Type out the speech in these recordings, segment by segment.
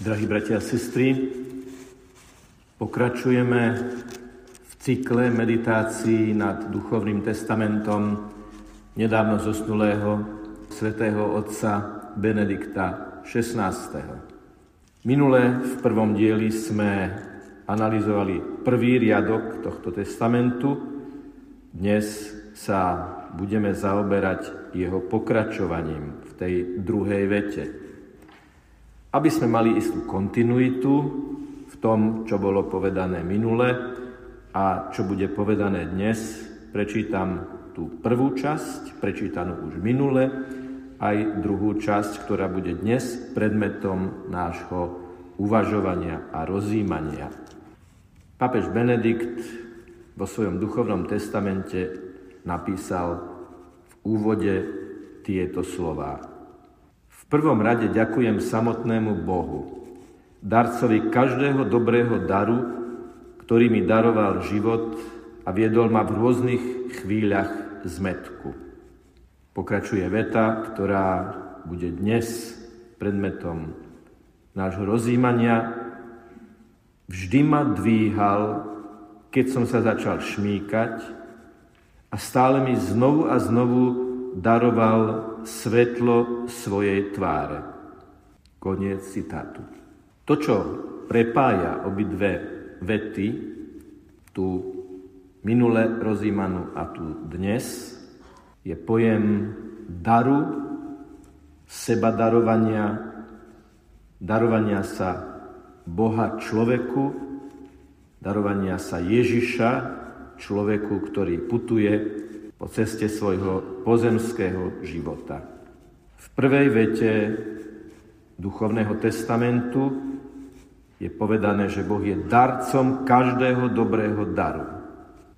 Drahí bratia a sestry, pokračujeme v cykle meditácií nad duchovným testamentom nedávno zosnulého svätého otca Benedikta XVI. Minule v prvom dieli sme analyzovali prvý riadok tohto testamentu. Dnes sa budeme zaoberať jeho pokračovaním v tej druhej vete aby sme mali istú kontinuitu v tom, čo bolo povedané minule a čo bude povedané dnes, prečítam tú prvú časť, prečítanú už minule, aj druhú časť, ktorá bude dnes predmetom nášho uvažovania a rozímania. Papež Benedikt vo svojom duchovnom testamente napísal v úvode tieto slová prvom rade ďakujem samotnému Bohu, darcovi každého dobrého daru, ktorý mi daroval život a viedol ma v rôznych chvíľach zmetku. Pokračuje veta, ktorá bude dnes predmetom nášho rozjímania. Vždy ma dvíhal, keď som sa začal šmíkať a stále mi znovu a znovu daroval svetlo svojej tváre. Koniec citátu. To, čo prepája obidve vety, tu minule rozímanú a tu dnes, je pojem daru, seba darovania, darovania sa Boha človeku, darovania sa Ježiša človeku, ktorý putuje po ceste svojho pozemského života. V prvej vete duchovného testamentu je povedané, že Boh je darcom každého dobrého daru.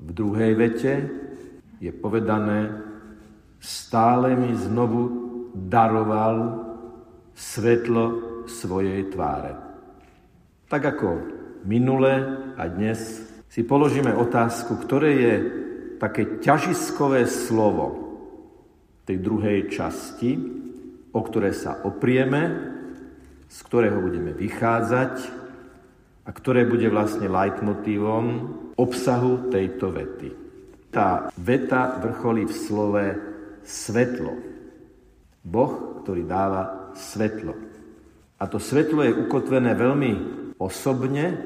V druhej vete je povedané, stále mi znovu daroval svetlo svojej tváre. Tak ako minule a dnes si položíme otázku, ktoré je také ťažiskové slovo tej druhej časti, o ktoré sa oprieme, z ktorého budeme vychádzať a ktoré bude vlastne leitmotívom obsahu tejto vety. Tá veta vrcholí v slove svetlo. Boh, ktorý dáva svetlo. A to svetlo je ukotvené veľmi osobne,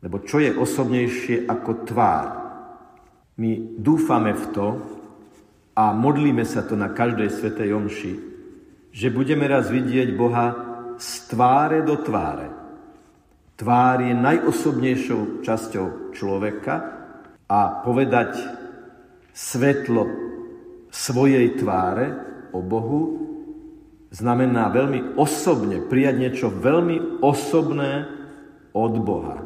lebo čo je osobnejšie ako tvár? My dúfame v to a modlíme sa to na každej svetej omši, že budeme raz vidieť Boha z tváre do tváre. Tvár je najosobnejšou časťou človeka a povedať svetlo svojej tváre o Bohu znamená veľmi osobne prijať niečo veľmi osobné od Boha.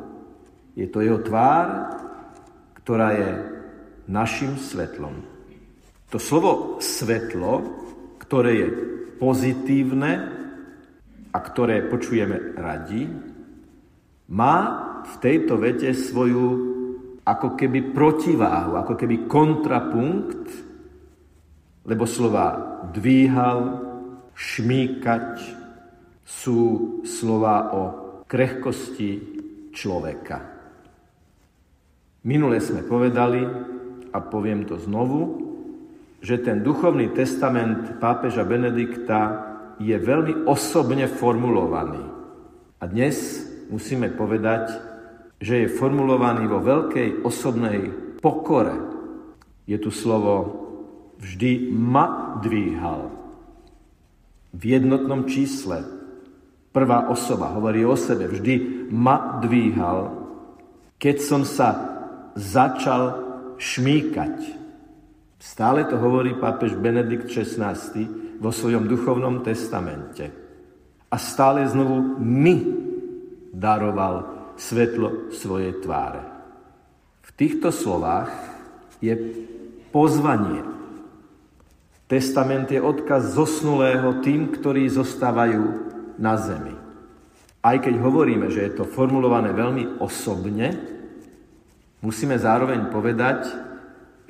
Je to jeho tvár, ktorá je našim svetlom. To slovo svetlo, ktoré je pozitívne a ktoré počujeme radi, má v tejto vete svoju ako keby protiváhu, ako keby kontrapunkt, lebo slova dvíhal, šmíkať sú slova o krehkosti človeka. Minule sme povedali, a poviem to znovu, že ten duchovný testament pápeža Benedikta je veľmi osobne formulovaný. A dnes musíme povedať, že je formulovaný vo veľkej osobnej pokore. Je tu slovo vždy ma dvíhal. V jednotnom čísle prvá osoba hovorí o sebe, vždy ma dvíhal, keď som sa začal šmíkať. Stále to hovorí pápež Benedikt XVI vo svojom duchovnom testamente. A stále znovu mi daroval svetlo svojej tváre. V týchto slovách je pozvanie. Testament je odkaz zosnulého tým, ktorí zostávajú na zemi. Aj keď hovoríme, že je to formulované veľmi osobne, musíme zároveň povedať,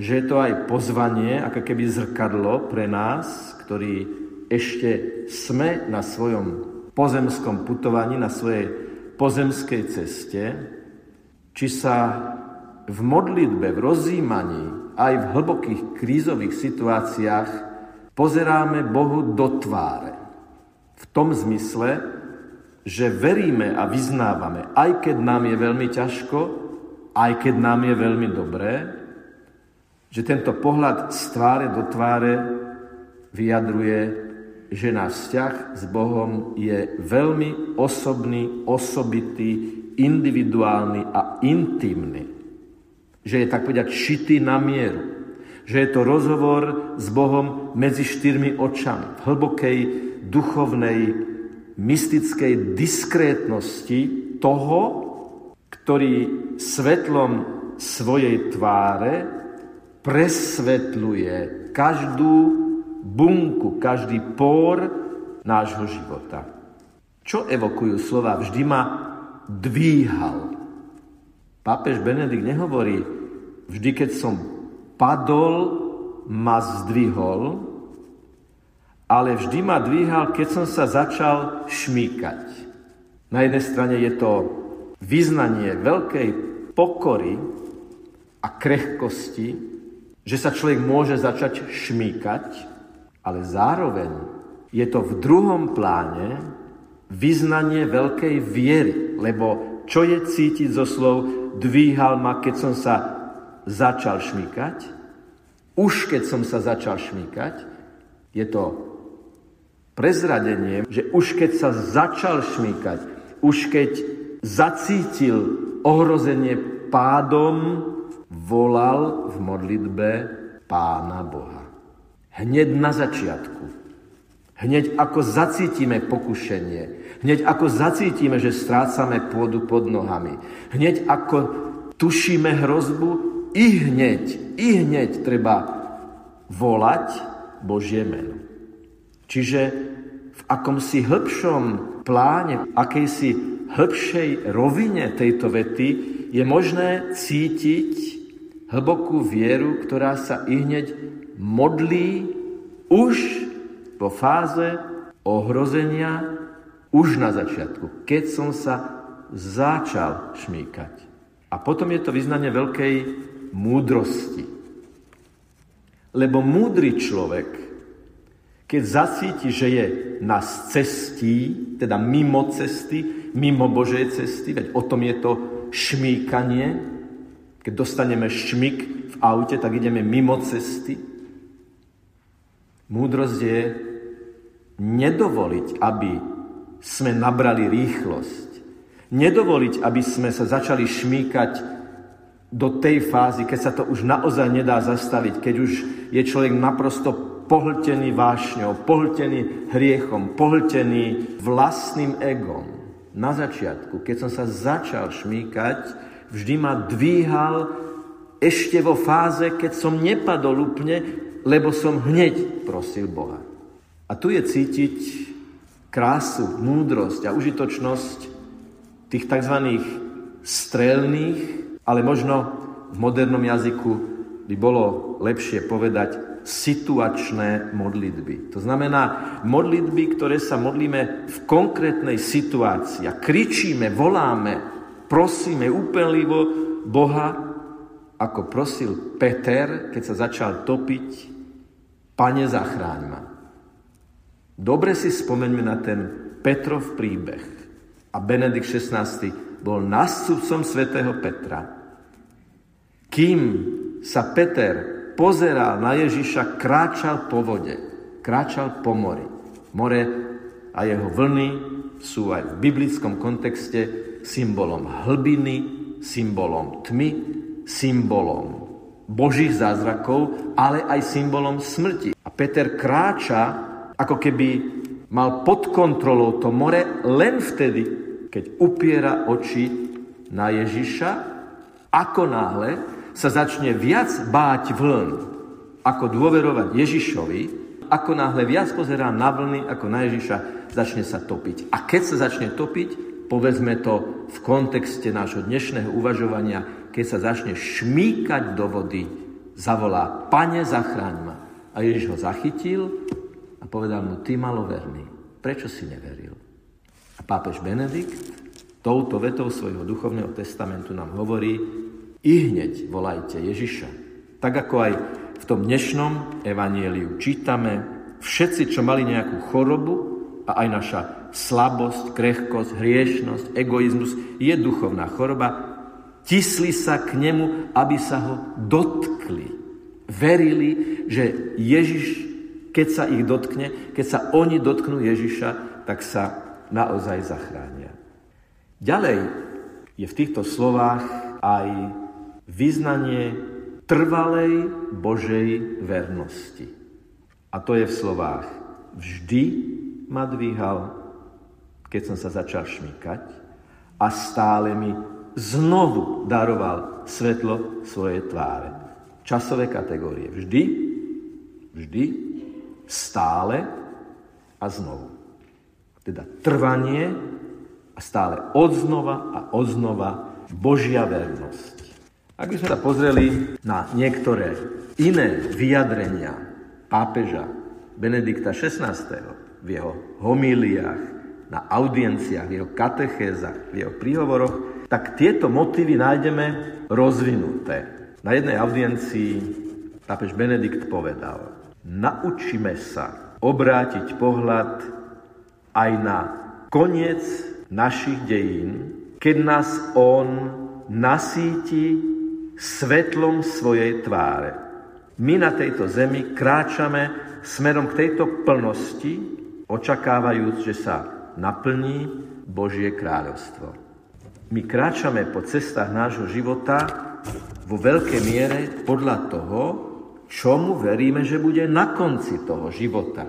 že je to aj pozvanie, ako keby zrkadlo pre nás, ktorí ešte sme na svojom pozemskom putovaní, na svojej pozemskej ceste, či sa v modlitbe, v rozjímaní, aj v hlbokých krízových situáciách pozeráme Bohu do tváre. V tom zmysle, že veríme a vyznávame, aj keď nám je veľmi ťažko, aj keď nám je veľmi dobré, že tento pohľad z tváre do tváre vyjadruje, že náš vzťah s Bohom je veľmi osobný, osobitý, individuálny a intimný. Že je tak povedať šitý na mieru. Že je to rozhovor s Bohom medzi štyrmi očami. V hlbokej duchovnej mystickej diskrétnosti toho, ktorý svetlom svojej tváre presvetľuje každú bunku, každý pór nášho života. Čo evokujú slova? Vždy ma dvíhal. Pápež Benedikt nehovorí, vždy keď som padol, ma zdvihol, ale vždy ma dvíhal, keď som sa začal šmýkať. Na jednej strane je to vyznanie veľkej pokory a krehkosti, že sa človek môže začať šmýkať, ale zároveň je to v druhom pláne vyznanie veľkej viery, lebo čo je cítiť zo slov dvíhal ma, keď som sa začal šmýkať, už keď som sa začal šmýkať, je to prezradenie, že už keď sa začal šmýkať, už keď zacítil ohrozenie pádom, volal v modlitbe Pána Boha. Hneď na začiatku. Hneď ako zacítime pokušenie. Hneď ako zacítime, že strácame pôdu pod nohami. Hneď ako tušíme hrozbu, i hneď, i hneď treba volať Božie meno. Čiže v akomsi hĺbšom pláne, akejsi hĺbšej rovine tejto vety je možné cítiť hlbokú vieru, ktorá sa i hneď modlí už po fáze ohrozenia, už na začiatku, keď som sa začal šmýkať. A potom je to vyznanie veľkej múdrosti. Lebo múdry človek keď zacíti, že je na cestí, teda mimo cesty, mimo Božej cesty, veď o tom je to šmíkanie, keď dostaneme šmik v aute, tak ideme mimo cesty. Múdrosť je nedovoliť, aby sme nabrali rýchlosť. Nedovoliť, aby sme sa začali šmíkať do tej fázy, keď sa to už naozaj nedá zastaviť, keď už je človek naprosto pohltený vášňou, pohltený hriechom, pohltený vlastným egom. Na začiatku, keď som sa začal šmýkať, vždy ma dvíhal ešte vo fáze, keď som nepadol úplne, lebo som hneď prosil Boha. A tu je cítiť krásu, múdrosť a užitočnosť tých tzv. strelných, ale možno v modernom jazyku by bolo lepšie povedať situačné modlitby. To znamená modlitby, ktoré sa modlíme v konkrétnej situácii a kričíme, voláme, prosíme úpenlivo Boha, ako prosil Peter, keď sa začal topiť, Pane, zachráň ma. Dobre si spomeňme na ten Petrov príbeh. A Benedikt XVI bol nástupcom svätého Petra. Kým sa Peter pozeral na Ježiša, kráčal po vode, kráčal po mori. More a jeho vlny sú aj v biblickom kontexte symbolom hlbiny, symbolom tmy, symbolom božích zázrakov, ale aj symbolom smrti. A Peter kráča, ako keby mal pod kontrolou to more len vtedy, keď upiera oči na Ježiša, ako náhle sa začne viac báť vln, ako dôverovať Ježišovi, ako náhle viac pozerá na vlny ako na Ježiša, začne sa topiť. A keď sa začne topiť, povedzme to v kontexte nášho dnešného uvažovania, keď sa začne šmíkať do vody, zavolá, pane, zachráň ma. A Ježiš ho zachytil a povedal mu, ty maloverný, prečo si neveril? pápež Benedikt touto vetou svojho duchovného testamentu nám hovorí, i hneď volajte Ježiša. Tak ako aj v tom dnešnom evanieliu čítame, všetci, čo mali nejakú chorobu, a aj naša slabosť, krehkosť, hriešnosť, egoizmus je duchovná choroba, tisli sa k nemu, aby sa ho dotkli. Verili, že Ježiš, keď sa ich dotkne, keď sa oni dotknú Ježiša, tak sa naozaj zachránia. Ďalej je v týchto slovách aj vyznanie trvalej Božej vernosti. A to je v slovách vždy ma dvíhal, keď som sa začal šmykať a stále mi znovu daroval svetlo svojej tváre. Časové kategórie. Vždy, vždy, stále a znovu. Teda trvanie a stále odznova a odznova Božia vernosť. Ak by sme sa pozreli na niektoré iné vyjadrenia pápeža Benedikta XVI. v jeho homíliách, na audienciách, v jeho katechézach, v jeho príhovoroch, tak tieto motívy nájdeme rozvinuté. Na jednej audiencii pápež Benedikt povedal, naučíme sa obrátiť pohľad aj na koniec našich dejín, keď nás On nasíti svetlom svojej tváre. My na tejto zemi kráčame smerom k tejto plnosti, očakávajúc, že sa naplní Božie kráľovstvo. My kráčame po cestách nášho života vo veľkej miere podľa toho, čomu veríme, že bude na konci toho života.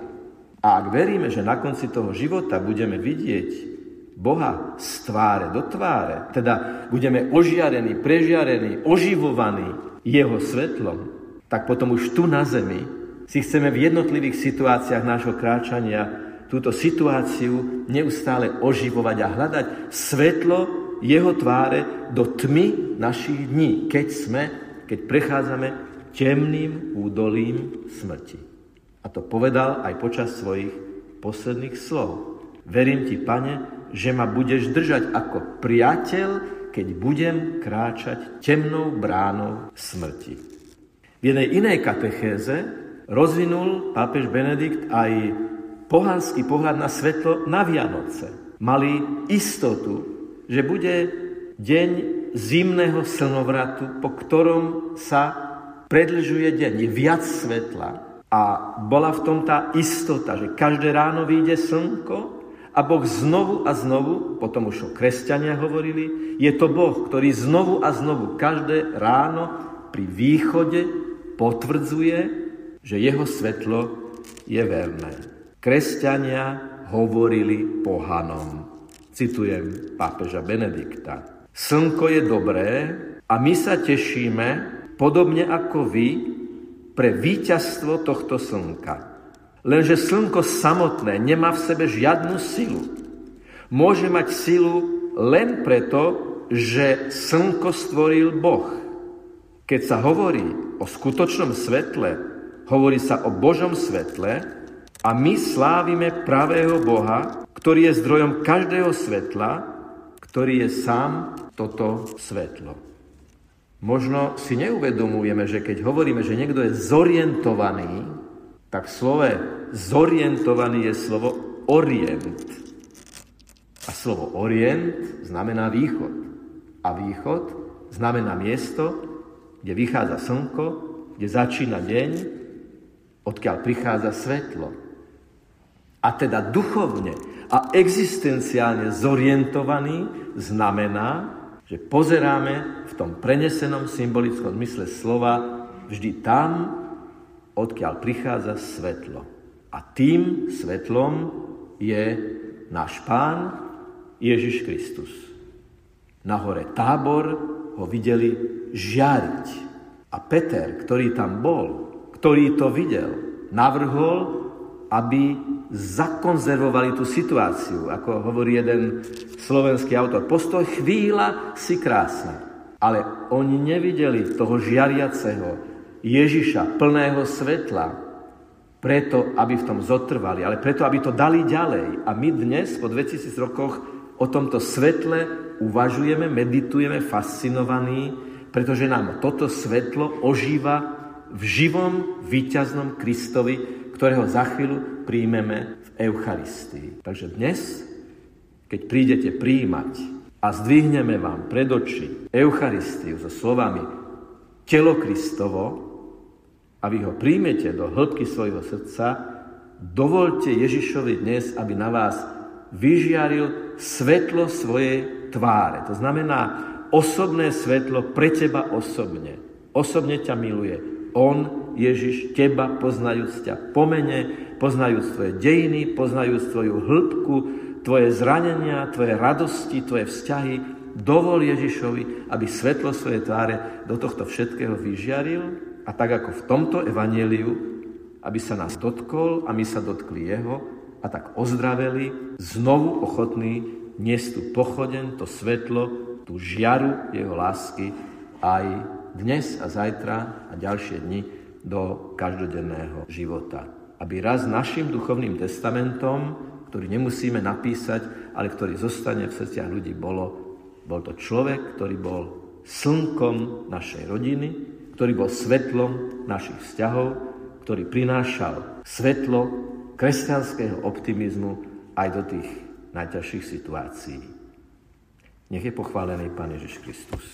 A ak veríme, že na konci toho života budeme vidieť Boha z tváre do tváre, teda budeme ožiarení, prežiarení, oživovaní Jeho svetlom, tak potom už tu na zemi si chceme v jednotlivých situáciách nášho kráčania túto situáciu neustále oživovať a hľadať svetlo Jeho tváre do tmy našich dní, keď sme, keď prechádzame temným údolím smrti. A to povedal aj počas svojich posledných slov. Verím ti, pane, že ma budeš držať ako priateľ, keď budem kráčať temnou bránou smrti. V jednej inej katechéze rozvinul pápež Benedikt aj pohanský pohľad na svetlo na Vianoce. Mali istotu, že bude deň zimného slnovratu, po ktorom sa predlžuje deň, je viac svetla. A bola v tom tá istota, že každé ráno vyjde slnko a Boh znovu a znovu, potom už o kresťania hovorili, je to Boh, ktorý znovu a znovu každé ráno pri východe potvrdzuje, že jeho svetlo je verné. Kresťania hovorili pohanom. Citujem pápeža Benedikta. Slnko je dobré a my sa tešíme, podobne ako vy, pre víťazstvo tohto slnka. Lenže slnko samotné nemá v sebe žiadnu silu. Môže mať silu len preto, že slnko stvoril Boh. Keď sa hovorí o skutočnom svetle, hovorí sa o Božom svetle a my slávime pravého Boha, ktorý je zdrojom každého svetla, ktorý je sám toto svetlo. Možno si neuvedomujeme, že keď hovoríme, že niekto je zorientovaný, tak v slove zorientovaný je slovo orient. A slovo orient znamená východ. A východ znamená miesto, kde vychádza slnko, kde začína deň, odkiaľ prichádza svetlo. A teda duchovne a existenciálne zorientovaný znamená, že pozeráme v tom prenesenom symbolickom zmysle slova vždy tam, odkiaľ prichádza svetlo. A tým svetlom je náš pán Ježiš Kristus. Na hore tábor ho videli žiariť. A Peter, ktorý tam bol, ktorý to videl, navrhol, aby zakonzervovali tú situáciu. Ako hovorí jeden slovenský autor, postoj chvíľa si krásna. Ale oni nevideli toho žiariaceho, Ježiša, plného svetla, preto, aby v tom zotrvali, ale preto, aby to dali ďalej. A my dnes, po 2000 rokoch, o tomto svetle uvažujeme, meditujeme, fascinovaní, pretože nám toto svetlo ožíva v živom, víťaznom Kristovi, ktorého za chvíľu príjmeme v Eucharistii. Takže dnes, keď prídete príjmať a zdvihneme vám pred oči Eucharistiu so slovami telo Kristovo, a vy ho príjmete do hĺbky svojho srdca, dovolte Ježišovi dnes, aby na vás vyžiaril svetlo svojej tváre. To znamená osobné svetlo pre teba osobne. Osobne ťa miluje. On, Ježiš, teba, poznajúc ťa pomene, poznajúc tvoje dejiny, poznajúc tvoju hĺbku, tvoje zranenia, tvoje radosti, tvoje vzťahy, dovol Ježišovi, aby svetlo svojej tváre do tohto všetkého vyžiaril a tak ako v tomto evaneliu, aby sa nás dotkol a my sa dotkli jeho a tak ozdraveli, znovu ochotní niesť tú pochodeň, to svetlo, tú žiaru jeho lásky aj dnes a zajtra a ďalšie dni do každodenného života. Aby raz našim duchovným testamentom, ktorý nemusíme napísať, ale ktorý zostane v srdciach ľudí, bolo, bol to človek, ktorý bol slnkom našej rodiny, ktorý bol svetlom našich vzťahov, ktorý prinášal svetlo kresťanského optimizmu aj do tých najťažších situácií. Nech je pochválený Pán Ježiš Kristus.